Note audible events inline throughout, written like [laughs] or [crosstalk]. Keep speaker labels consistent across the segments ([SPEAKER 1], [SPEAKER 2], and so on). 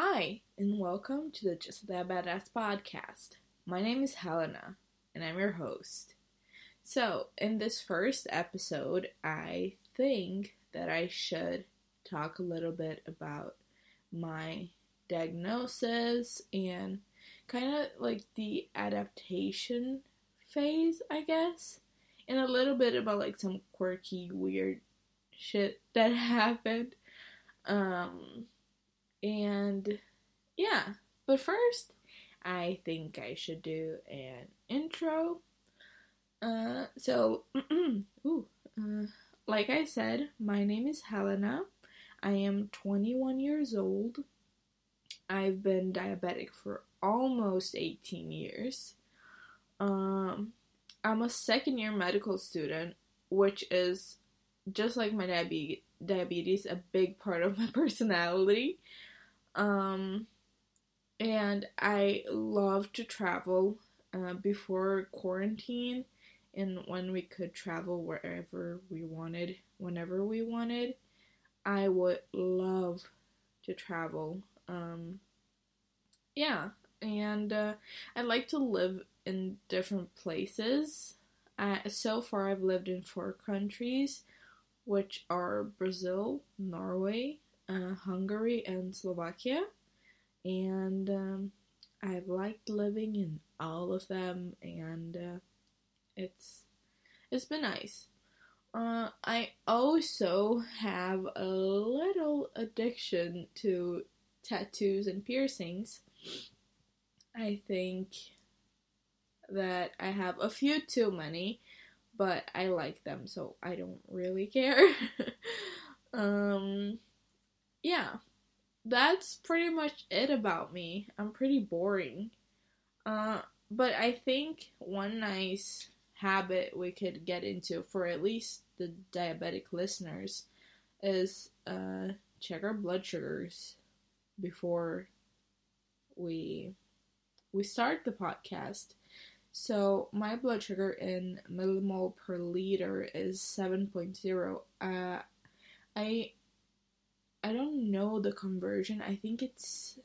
[SPEAKER 1] Hi, and welcome to the Just a Diabadass podcast. My name is Helena, and I'm your host. So, in this first episode, I think that I should talk a little bit about my diagnosis and kind of like the adaptation phase, I guess, and a little bit about like some quirky, weird shit that [laughs] happened. Um, and yeah, but first, I think I should do an intro. Uh, so, [clears throat] ooh, uh, like I said, my name is Helena. I am 21 years old. I've been diabetic for almost 18 years. Um, I'm a second year medical student, which is just like my diabetes, diabetes, a big part of my [laughs] personality. Um, and I love to travel. Uh, before quarantine, and when we could travel wherever we wanted, whenever we wanted, I would love to travel. Um, yeah, and uh, I like to live in different places. Uh, so far, I've lived in four countries, which are Brazil, Norway, uh, Hungary, and Slovakia. And um, I've liked living in all of them, and uh, it's it's been nice. Uh, I also have a little addiction to tattoos and piercings. I think that I have a few too many, but I like them, so I don't really care. [laughs] um, yeah, that's pretty much it about me. I'm pretty boring. Uh, but I think one nice habit we could get into for at least the diabetic listeners is uh, check our blood sugars before we we start the podcast. So my blood sugar in millimole per liter is 7.0. Uh, I I don't know the conversion. I think it's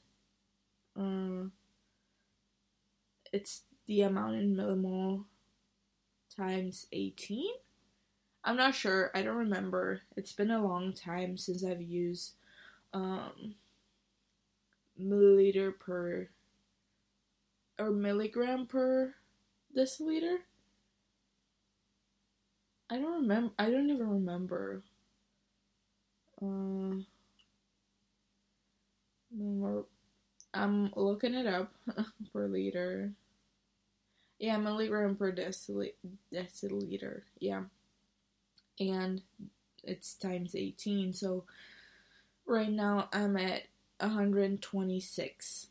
[SPEAKER 1] uh, it's the amount in millimole times 18. I'm not sure. I don't remember. It's been a long time since I've used um, milliliter per or milligram per deciliter. I don't remember. I don't even remember. Uh, I'm looking it up [laughs] per liter. Yeah, milligram per deciliter. deciliter. Yeah. And it's times 18. So right now I'm at 126.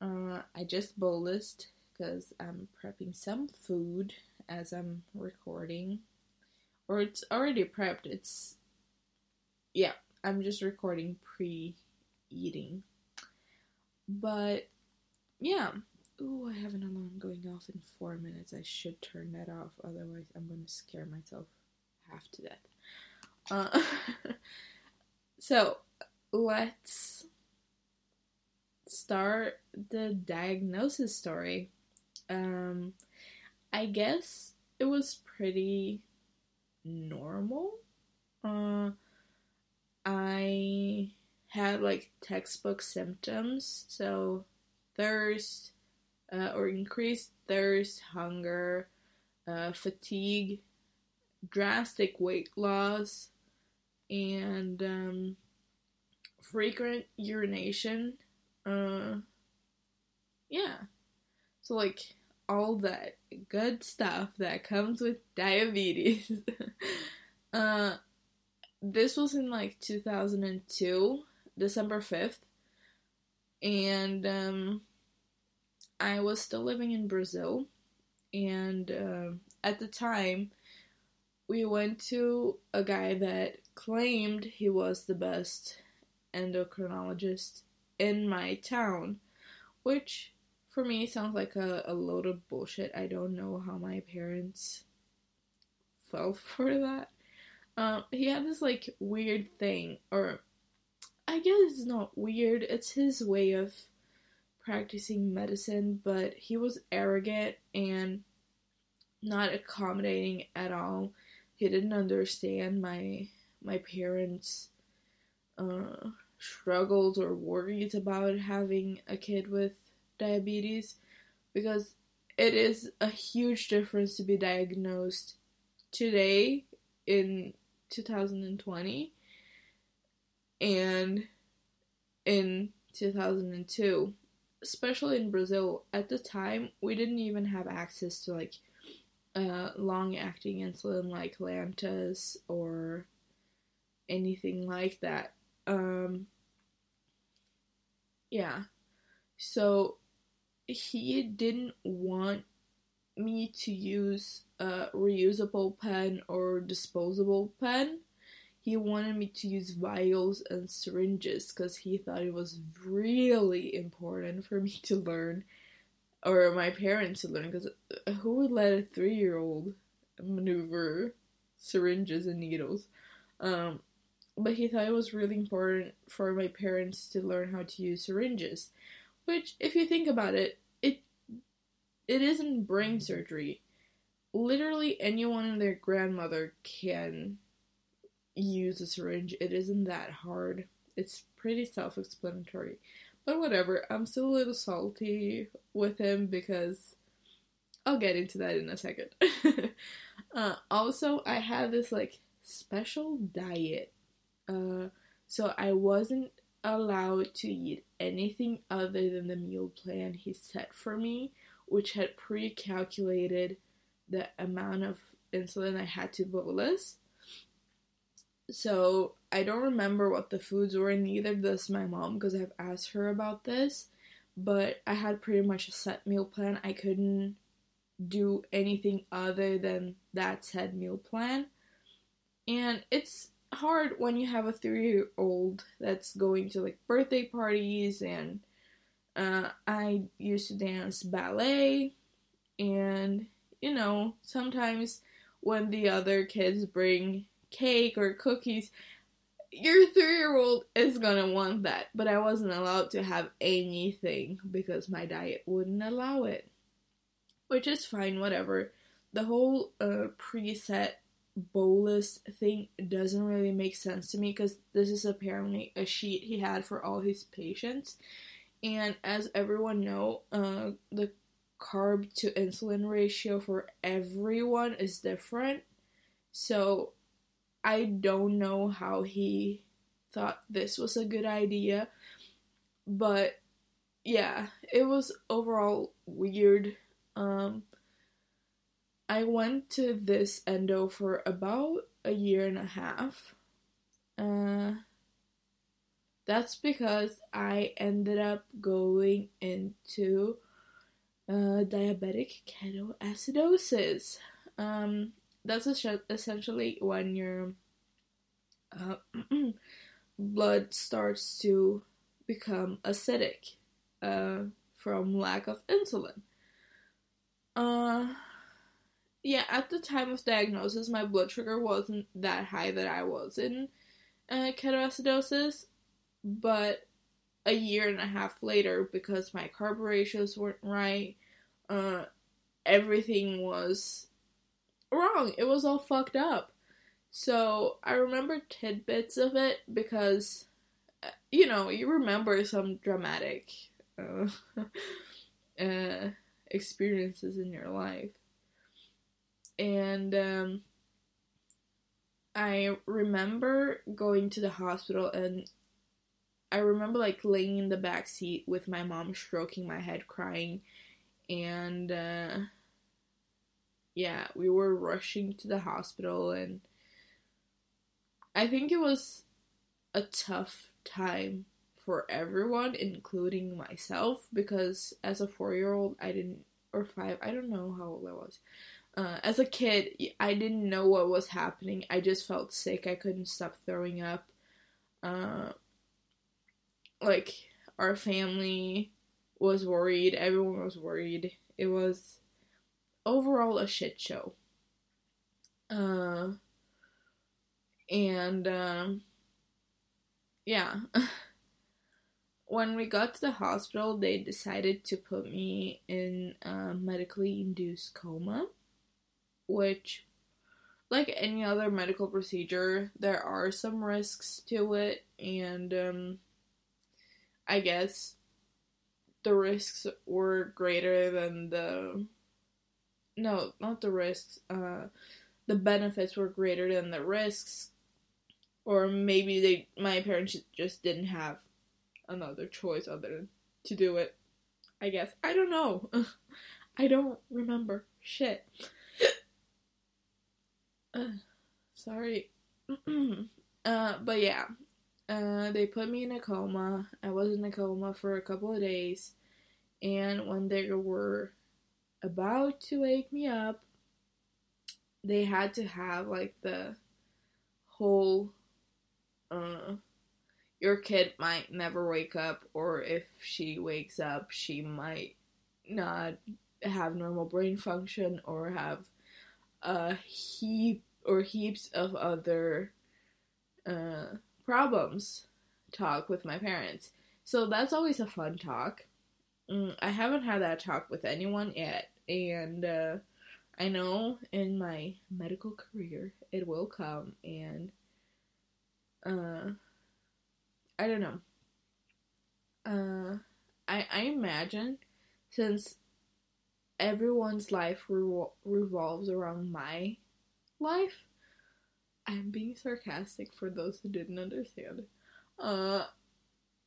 [SPEAKER 1] Uh, I just bolused because I'm prepping some food as I'm recording. Or it's already prepped. It's. Yeah, I'm just recording pre eating. But yeah. Ooh, I have an alarm going off in four minutes. I should turn that off, otherwise, I'm gonna scare myself half to death. Uh, [laughs] so, let's start the diagnosis story. Um, I guess it was pretty normal. Uh, I had like textbook symptoms, so thirst, uh, or increased thirst, hunger, uh, fatigue, drastic weight loss, and um, frequent urination. Uh, yeah. So, like, all that good stuff that comes with diabetes. [laughs] uh, this was in like 2002, December 5th. And um, I was still living in Brazil. And uh, at the time, we went to a guy that claimed he was the best endocrinologist in my town, which for me sounds like a, a load of bullshit. I don't know how my parents fell [laughs] for that. Um, he had this like weird thing, or I guess it's not weird. It's his way of practicing medicine, but he was arrogant and not accommodating at all. He didn't understand my my parents' uh, struggles or worries about having a kid with diabetes because it is a huge difference to be diagnosed today in 2020 and in 2002 especially in brazil at the time we didn't even have access to like uh, long acting insulin like lantus or anything like that um yeah so he didn't want me to use a reusable pen or disposable pen. He wanted me to use vials and syringes because he thought it was really important for me to learn, or my parents to learn. Because uh, who would let a three year old maneuver syringes and needles? Um, but he thought it was really important for my parents to learn how to use syringes. Which, if you think about it, it it isn't brain surgery. Literally anyone and their grandmother can use a syringe. It isn't that hard. It's pretty self-explanatory. But whatever, I'm still a little salty with him because I'll get into that in a second. [laughs] uh, also, I had this like special diet. Uh, so I wasn't allowed to eat anything other than the meal plan he set for me, which had pre calculated the amount of insulin I had to bolus. So I don't remember what the foods were, and neither does my mom because I've asked her about this. But I had pretty much a set meal plan. I couldn't do anything other than that said meal plan. And it's hard when you have a three year old that's going to like birthday parties and uh, I used to dance ballet and you know sometimes when the other kids bring cake or cookies your three year old is gonna want that. But I wasn't allowed to have anything because my diet wouldn't allow it. Which is fine whatever. The whole uh, preset bolus thing doesn't really make sense to me because this is apparently a sheet he had for all his patients. And as everyone know uh, the carb to insulin ratio for everyone is different. So i don't know how he thought this was a good idea but yeah it was overall weird um I went to this endo for about a year and a half. Uh, that's because I ended up going into uh, diabetic ketoacidosis. Um, that's essentially when your uh, [clears throat] blood starts to become acidic uh, from lack of insulin. Uh, yeah, at the time of diagnosis, my blood sugar wasn't that high that I was in uh, ketoacidosis, but a year and a half later, because my carb ratios weren't right, uh, everything was wrong. It was all fucked up. So I remember tidbits of it because, uh, you know, you remember some dramatic uh, [laughs] uh, experiences in your life and um, I remember going to the hospital and I remember like laying in the back seat with my mom stroking my head crying and uh, yeah, we were rushing to the hospital and I think it was a tough time for everyone including myself because as a 4-year-old I didn't or 5, I don't know how old I was. Uh, as a kid, I didn't know what was happening. I just felt sick. I couldn't stop throwing up. Uh, like, our family was worried. Everyone was worried. It was overall a shit show. Uh, and, um, yeah. [laughs] when we got to the hospital, they decided to put me in a medically induced coma, which, like any other medical procedure, there are some risks to it, and um, I guess the risks were greater than the. No, not the risks. Uh, the benefits were greater than the risks, or maybe they my parents just didn't have another choice other than to do it. I guess. I don't know. [laughs] I don't remember. Shit. [sighs] uh, sorry. [clears throat] uh, but yeah. Uh, they put me in a coma. I was in a coma for a couple of days. And when they were about to wake me up, they had to have like the whole uh your kid might never wake up, or if she wakes up, she might not have normal brain function or have a heap or heaps of other uh, problems. Talk with my parents. So that's always a fun talk. Mm, I haven't had that talk with anyone yet, and uh, I know in my medical career it will come, and uh, I don't know. Uh, I I imagine since everyone's life revol- revolves around my life. I'm being sarcastic for those who didn't understand. Uh,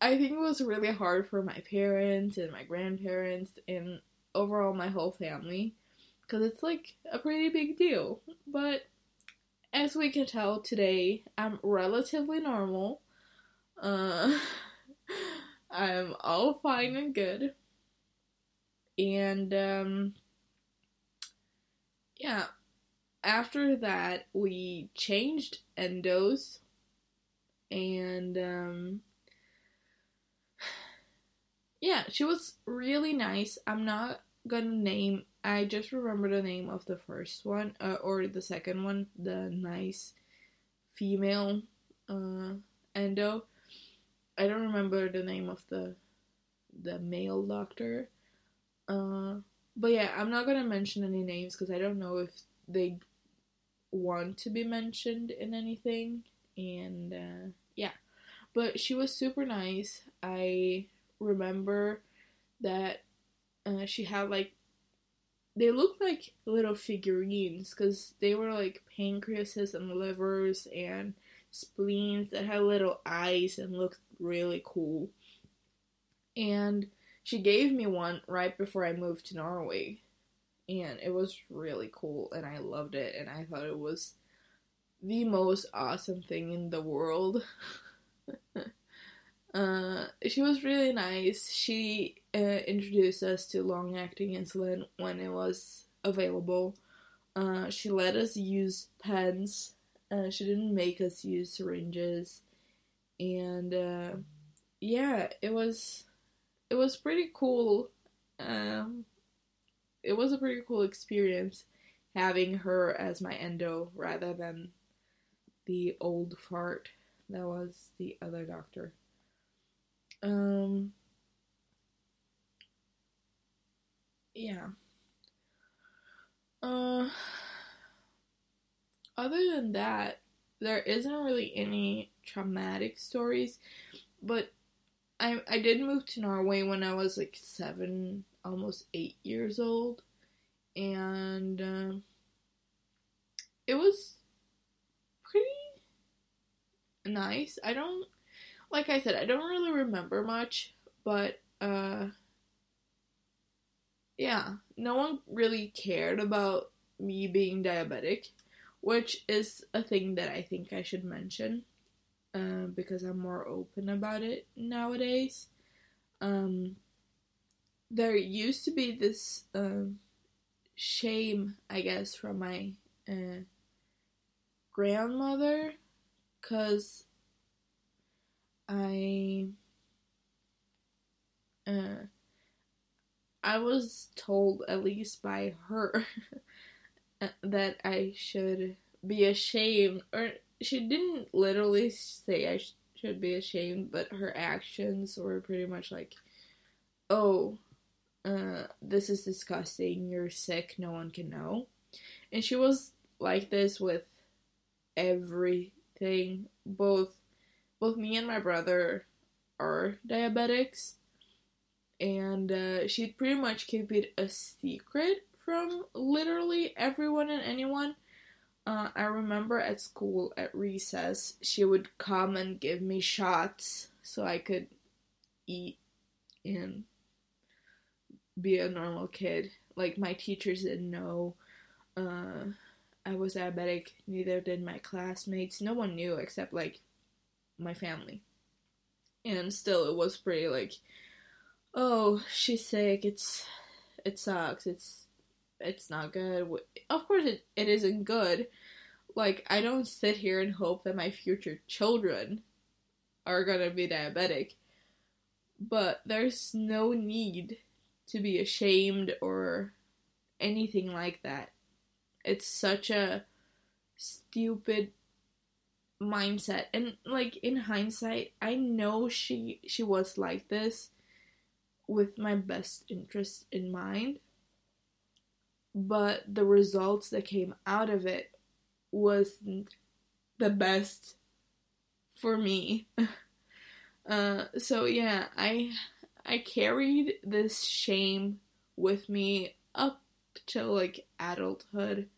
[SPEAKER 1] I think it was really hard for my parents and my grandparents and overall my whole family because it's like a pretty big deal. But as we can tell today, I'm relatively normal. Uh, [laughs] I'm all fine and good. And, um, yeah, after that, we changed endos. And, um, yeah, she was really nice. I'm not gonna name, I just remember the name of the first one, uh, or the second one, the nice female, uh, endo I don't remember the name of the the male doctor. Uh, but yeah, I'm not gonna mention any names because I don't know if they want to be mentioned in anything. And uh, yeah, but she was super nice. I remember that uh, she had like they looked like little figurines because they were like pancreases and livers and spleens that had little eyes and looked really cool. And she gave me one right before I moved to Norway. And it was really cool and I loved it and I thought it was the most awesome thing in the world. [laughs] uh, she was really nice. She uh, introduced us to long acting insulin when it was available. Uh, she let us use pens. Uh, she didn't make us use syringes and uh, yeah, it was it was pretty cool. Um, it was a pretty cool experience having her as my endo rather than the old fart that was the other doctor. Um, yeah. Uh, other than that, there isn't really any traumatic stories, but I I did move to Norway when I was like seven, almost eight years old, and uh, it was pretty nice. I don't like I said I don't really remember much, but uh, yeah, no one really cared about me being diabetic which is a thing that I think I should mention uh, because I'm more open about it nowadays. Um, there used to be this uh, shame, I guess, from my uh, grandmother because I. Uh, I was told, at least by her, [laughs] that I should be ashamed, or she didn't literally say I sh- should be ashamed, but her actions were pretty much like, oh, uh, this is disgusting, you're sick, no one can know. And she was like this with everything. Both both me and my brother are diabetics and uh, she'd pretty much keep it a secret from literally everyone and anyone. Uh, I remember at school at recess, she would come and give me shots so I could eat and be a normal kid. Like, my teachers didn't know uh, I was diabetic, neither did my classmates. No one knew except, like, my family. And still, it was pretty, like, oh, she's sick. It's it sucks. It's it's not good. Of course, it, it isn't good. Like I don't sit here and hope that my future children are gonna be diabetic, but there's no need to be ashamed or anything like that. It's such a stupid mindset and like in hindsight i know she she was like this with my best interest in mind, but the results that came out of it wasn't the best for me. [laughs] uh, so yeah, I I carried this shame with me up till like adulthood.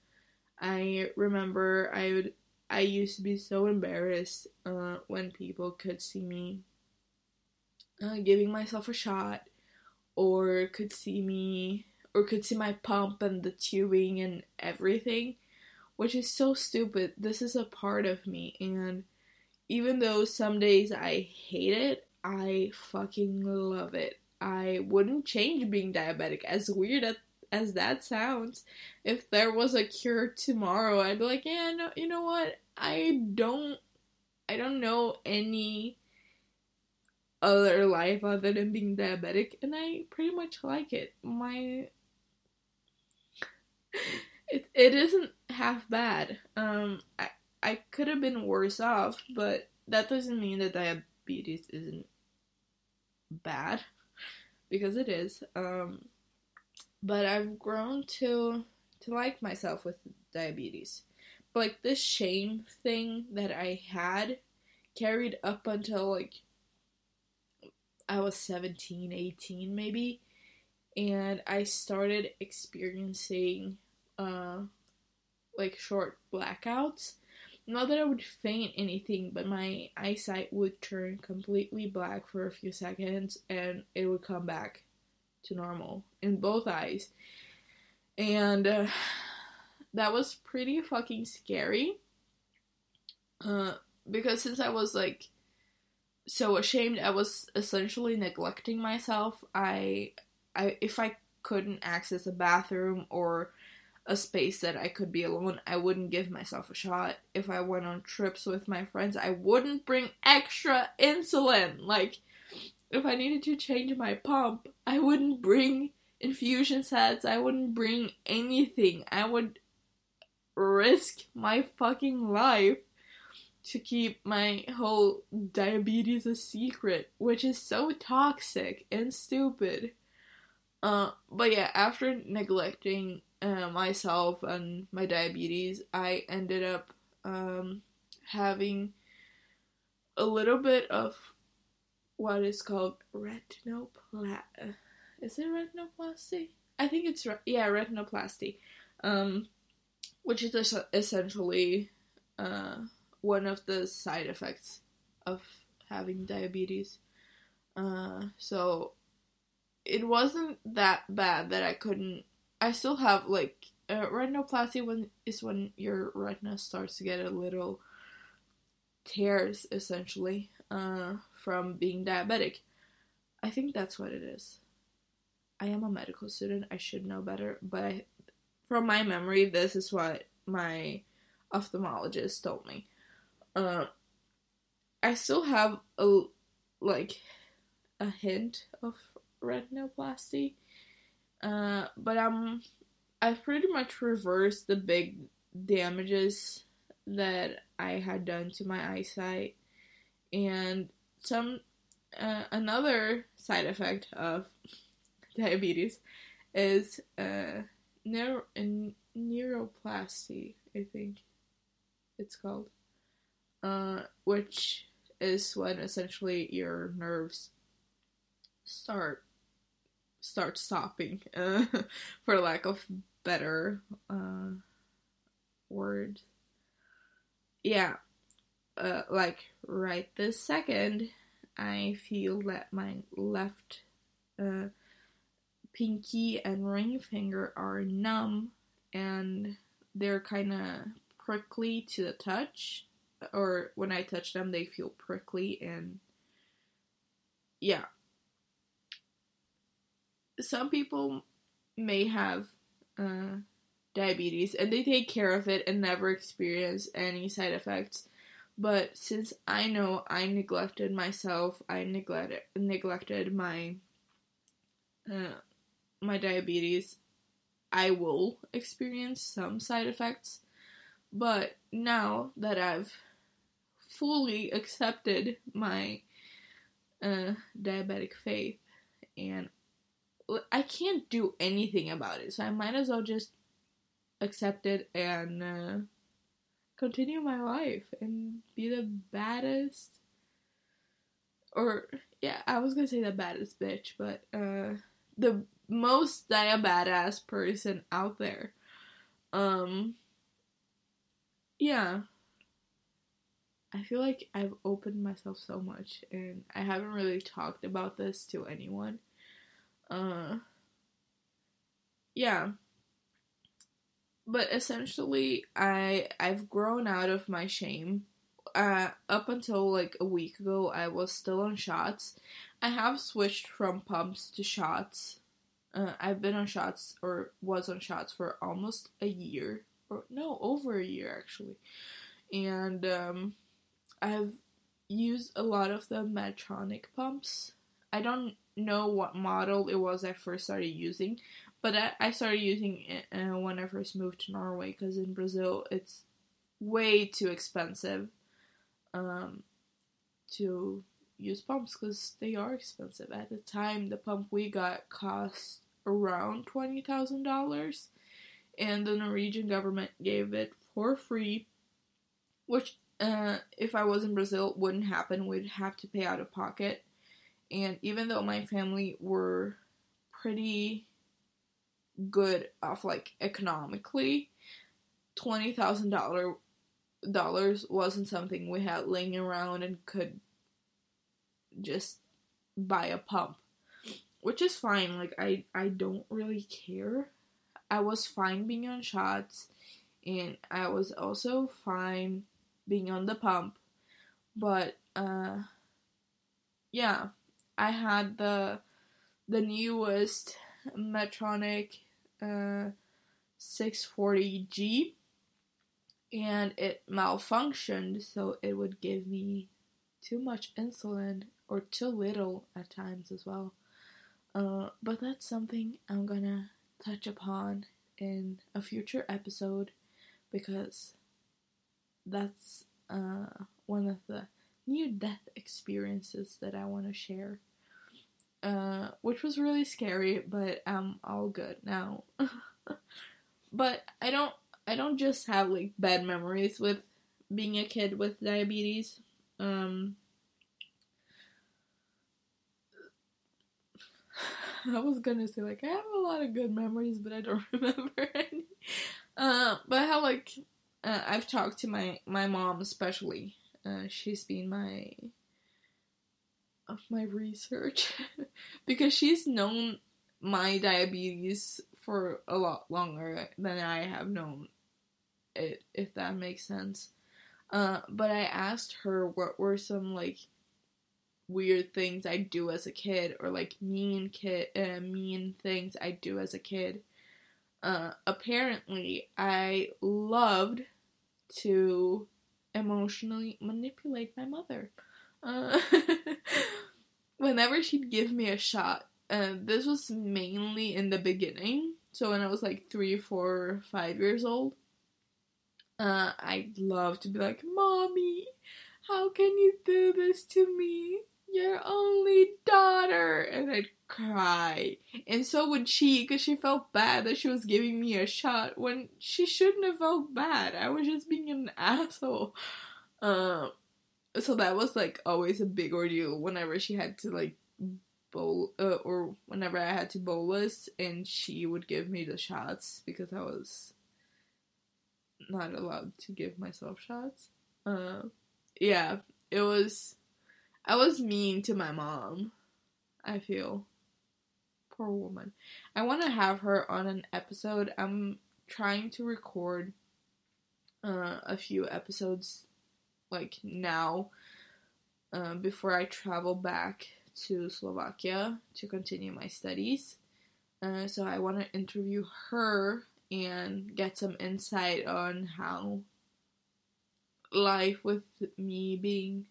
[SPEAKER 1] I remember I would I used to be so embarrassed uh, when people could see me uh, giving myself a shot or could see me or could see my pump and the tubing and everything, which is so stupid. This is a part of me, and even though some days I hate it, I fucking love it. I wouldn't change being diabetic, as weird as, as that sounds. If there was a cure tomorrow, I'd be like, yeah, no, you know what? I don't, I don't know any other life other than being diabetic and I pretty much like it. My it it isn't half bad. Um I I could have been worse off, but that doesn't mean that diabetes isn't bad because it is. Um but I've grown to to like myself with diabetes. But like this shame thing that I had carried up until like I was 17, 18 maybe, and I started experiencing uh like short blackouts. Not that I would faint anything, but my eyesight would turn completely black for a few seconds and it would come back to normal in both eyes. And uh, that was pretty fucking scary. Uh, because since I was like so ashamed I was essentially neglecting myself. I I if I couldn't access a bathroom or a space that I could be alone, I wouldn't give myself a shot. If I went on trips with my friends, I wouldn't bring extra insulin. Like if I needed to change my pump, I wouldn't bring infusion sets. I wouldn't bring anything. I would risk my fucking life to keep my whole diabetes a secret, which is so toxic and stupid. Uh, but yeah, after neglecting uh, myself and my diabetes, I ended up um, having a little bit of what is called retinoplasty. Is it retinoplasty? I think it's re- yeah retinoplasty, um, which is essentially uh, one of the side effects of having diabetes. Uh, so it wasn't that bad that I couldn't. I still have like uh, retinoplasty when is when your retina starts to get a little tears essentially uh, from being diabetic. I think that's what it is. I am a medical student. I should know better, but I, from my memory, this is what my ophthalmologist told me. Uh, I still have a like a hint of retinoplasty, uh, but I'm I've pretty much reversed the big damages that I had done to my eyesight, and some uh, another side effect of [laughs] diabetes is uh, neuro- neuroplasty, I think it's called, uh, which is when essentially your nerves start start stopping, uh, [laughs] for lack of better uh, word. Yeah, uh, like right this second, I feel that my left uh, pinky and ring finger are numb and they're kind of prickly to the touch. Or when I touch them, they feel prickly and yeah. Some people may have uh, diabetes and they take care of it and never experience any side effects. But since I know I neglected myself, I neglected neglected my uh, my diabetes, I will experience some side effects. But now that I've fully accepted my uh, diabetic faith and I can't do anything about it, so I might as well just accept it and uh, continue my life and be the baddest. Or yeah, I was gonna say the baddest bitch, but uh, the most badass person out there. Um yeah. I feel like I've opened myself so much and I haven't really talked about this to anyone. Uh yeah. But essentially I I've grown out of my shame. Uh up until like a week ago I was still on shots. I have switched from pumps to shots uh, I've been on shots or was on shots for almost a year, or no, over a year actually, and um, I've used a lot of the Medtronic pumps. I don't know what model it was I first started using, but I, I started using it uh, when I first moved to Norway because in Brazil it's way too expensive um, to use pumps because they are expensive. At the time, the pump we got cost around $20,000, and the Norwegian government gave it for free, which, uh, if I was in Brazil, wouldn't happen. We'd have to pay out of pocket. And even though my family were pretty good off, like, economically, $20,000 wasn't something we had laying around and could just buy a pump which is fine. Like i i don't really care. I was fine being on shots and i was also fine being on the pump. But uh yeah i had the the newest medtronic uh 640g and it malfunctioned so it would give me too much insulin or too little at times as well. Uh, but that's something I'm gonna touch upon in a future episode because that's uh, one of the near death experiences that I want to share. Uh, which was really scary, but I'm all good now. [laughs] but I don't I don't just have like bad memories with being a kid with diabetes. Um, [sighs] I was gonna say like I have a lot of good memories, but I don't [laughs] remember any. Uh, but have like uh, I've talked to my my mom especially. Uh, she's been my of my research [laughs] because she's known my diabetes for a lot longer than I have known it, if that makes sense. Uh, but I asked her what were some like weird things I do as a kid or like mean kid uh, mean things I do as a kid. Uh, apparently, I loved to emotionally manipulate my mother. Uh, [laughs] whenever she'd give me a shot, uh, this was mainly in the beginning. So when I was like three, four, five years old, uh, I'd love to be like, "Mommy, How can you do this to me? Your only daughter. And I'd cry. And so would she, because she felt bad that she was giving me a shot when she shouldn't have felt bad. I was just being an [laughs] asshole. Um, so that was like always a big ordeal whenever she had to like bowl uh, or whenever I had to bolus and she would give me the shots because I was not allowed to give myself shots. Uh, yeah, it was. I was mean to my mom. I feel. Poor woman. I want to have her on an episode. I'm trying to record uh, a few episodes like now uh, before I travel back to Slovakia to continue my studies. Uh, so I want to interview her and get some insight on how life with me being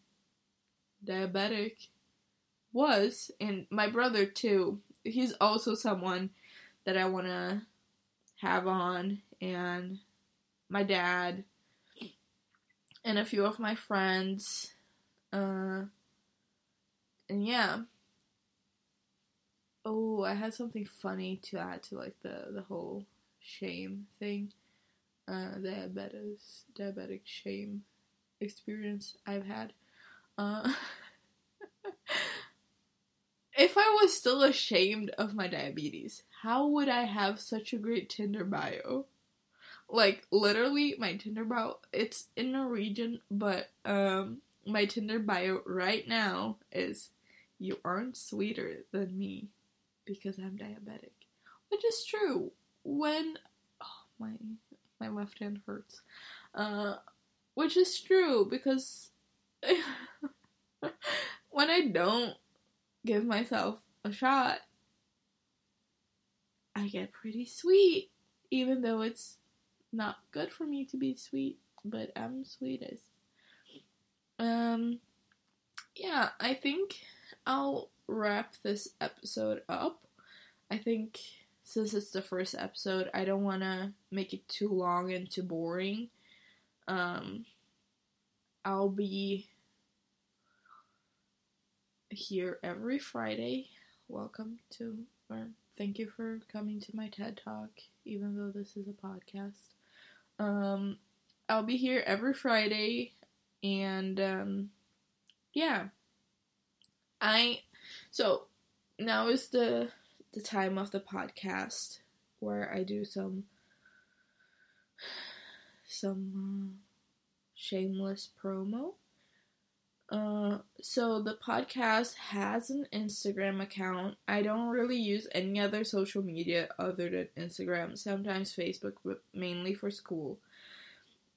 [SPEAKER 1] diabetic was, and my brother too. He's also someone that I want to have on, and my dad, and a few of my friends. Uh, and yeah. Oh, I had something funny to add to like the the whole shame thing. Uh, diabetes, diabetic shame experience I've had. Uh, [laughs] if I was still ashamed of my diabetes, how would I have such a great Tinder bio? Like literally, my Tinder bio it's in Norwegian, but um, my Tinder bio right now is you aren't sweeter than me because I'm diabetic. Which is true. When oh my my left hand hurts. Uh which is true because [laughs] when I don't give myself a shot, I get pretty sweet, even though it's not good for me to be sweet, but I'm sweetest. Um, yeah, I think I'll wrap this episode up. I think since it's the first episode, I don't want to make it too long and too boring. Um, I'll be here every Friday. Welcome to, or thank you for coming to my TED Talk, even though this is a podcast. Um, I'll be here every Friday, and um, yeah, I so now is the the time of the podcast where I do some [sighs] some uh, shameless promo. Uh, so the podcast has an Instagram account. I don't really use any other social media other than Instagram. Sometimes Facebook, but mainly for school.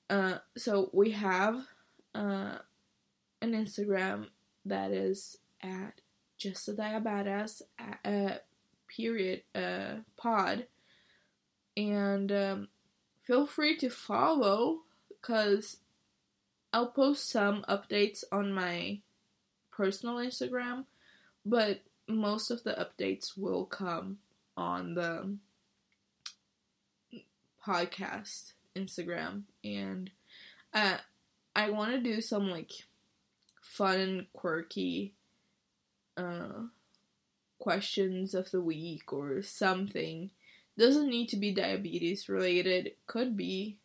[SPEAKER 1] Uh, so we have uh, an Instagram that is at just a diabetes uh, period uh, pod and um, feel free to follow because i'll post some updates on my personal instagram but most of the updates will come on the podcast instagram and uh, i want to do some like fun quirky uh, questions of the week or something. Doesn't need to be diabetes related. Could be.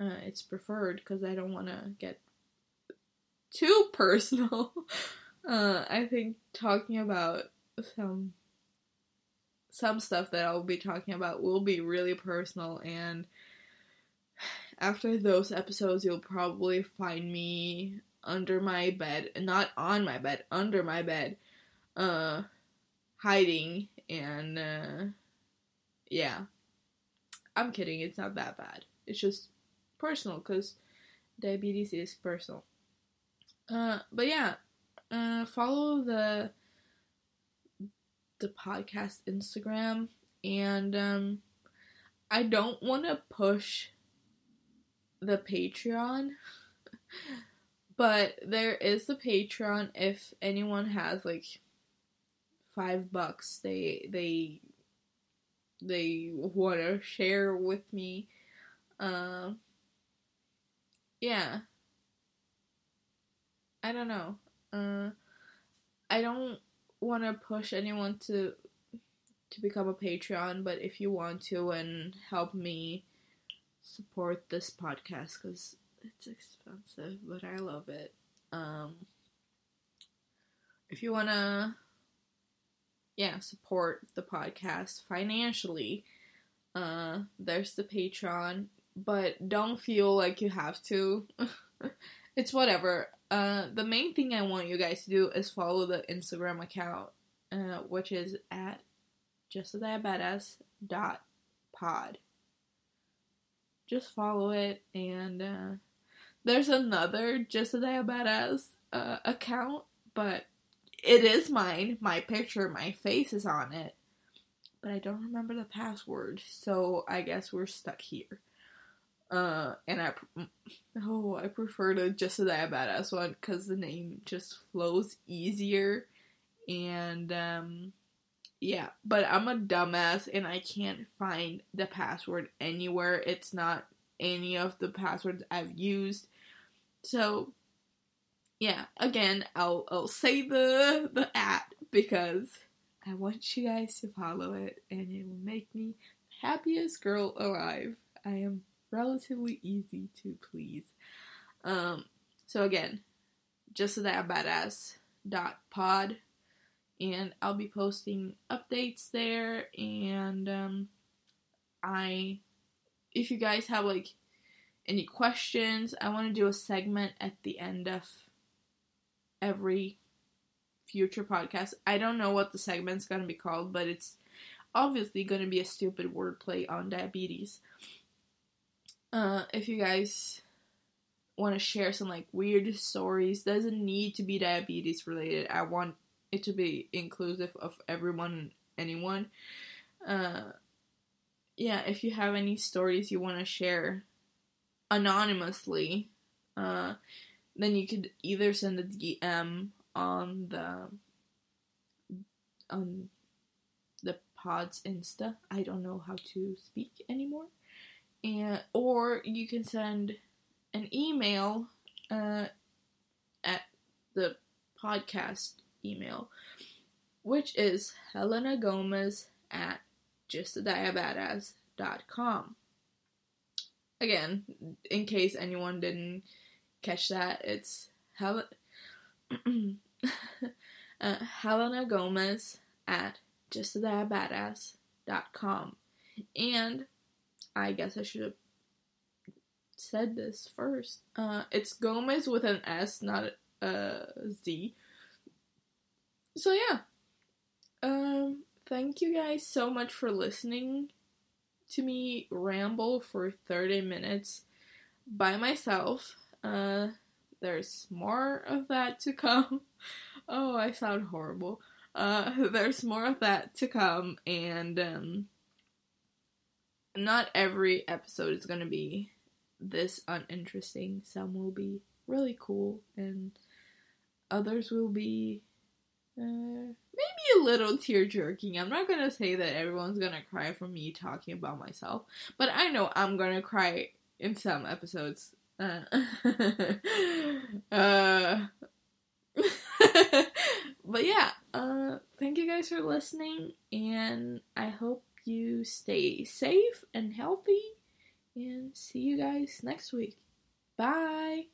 [SPEAKER 1] Uh, it's preferred because I don't want to get too personal. [laughs] uh, I think talking about some some stuff that I'll be talking about will be really personal and after those episodes you'll probably find me under my bed not on my bed under my bed uh hiding and uh yeah. I'm kidding it's not that bad. It's just personal because diabetes is personal uh but yeah uh follow the the podcast instagram and um i don't want to push the patreon [laughs] but there is the patreon if anyone has like five bucks they they they want to share with me. Uh, yeah. I don't know. Uh, I don't want to push anyone to to become a Patreon, but if you want to and help me support this podcast because it's expensive, but I love it. Um, if you want to, yeah, support the podcast financially, uh, there's the Patreon, but don't feel like you have to. [laughs] it's whatever. Uh, the main thing I want you guys to do is follow the Instagram account, uh, which is at justadiabadass.pod. Just follow it, and uh, there's another Just uh, account, but it is mine. My picture, my face is on it, but I don't remember the password, so I guess we're stuck here. Uh, and I, oh, I prefer the Just a Diabadass one because the name just flows easier, and um, yeah, but I'm a dumbass and I can't find the password anywhere. It's not any of the passwords I've used. So yeah, again, I'll I'll say the the at because I want you guys to follow it and it will make me the happiest girl alive. I am relatively easy to please. Um so again, just that badass dot pod and I'll be posting updates there. And um, I, if you guys have like any questions, I want to do a segment at the end of every future podcast. I don't know what the segment's to be called, but it's obviously to be a stupid wordplay on diabetes. Uh, if you guys want to share some like weird stories, doesn't need to be diabetes related. I want it to be inclusive of everyone, anyone. Uh, yeah, if you have any stories you want to share anonymously, uh, then you could either send a DM on the on the pod's Insta. I don't know how to speak anymore, and or you can send an email uh, at the podcast email, which is Helena Gomez at justadiabadass.com. Again, in case anyone didn't catch that, it's Hel- [clears throat] uh, Helena Gomez at justadiabadass.com. And I guess I should have said this first. Uh, it's Gomez with an S, not a Z so yeah. Um thank you guys so much for listening to me ramble for 30 minutes by myself. Uh there's more of that to come. [laughs] oh, I sound horrible. Uh [laughs] there's more of that to come and um not every episode is going to be this uninteresting. Some will be really cool and others will be uh, maybe a little tear jerking. I'm not gonna say that everyone's gonna cry from me talking about myself, but I know I'm gonna cry in some episodes. Uh, [laughs] uh [laughs] but yeah, uh, thank you guys for listening, and I hope you stay safe and healthy, and see you guys next week. Bye.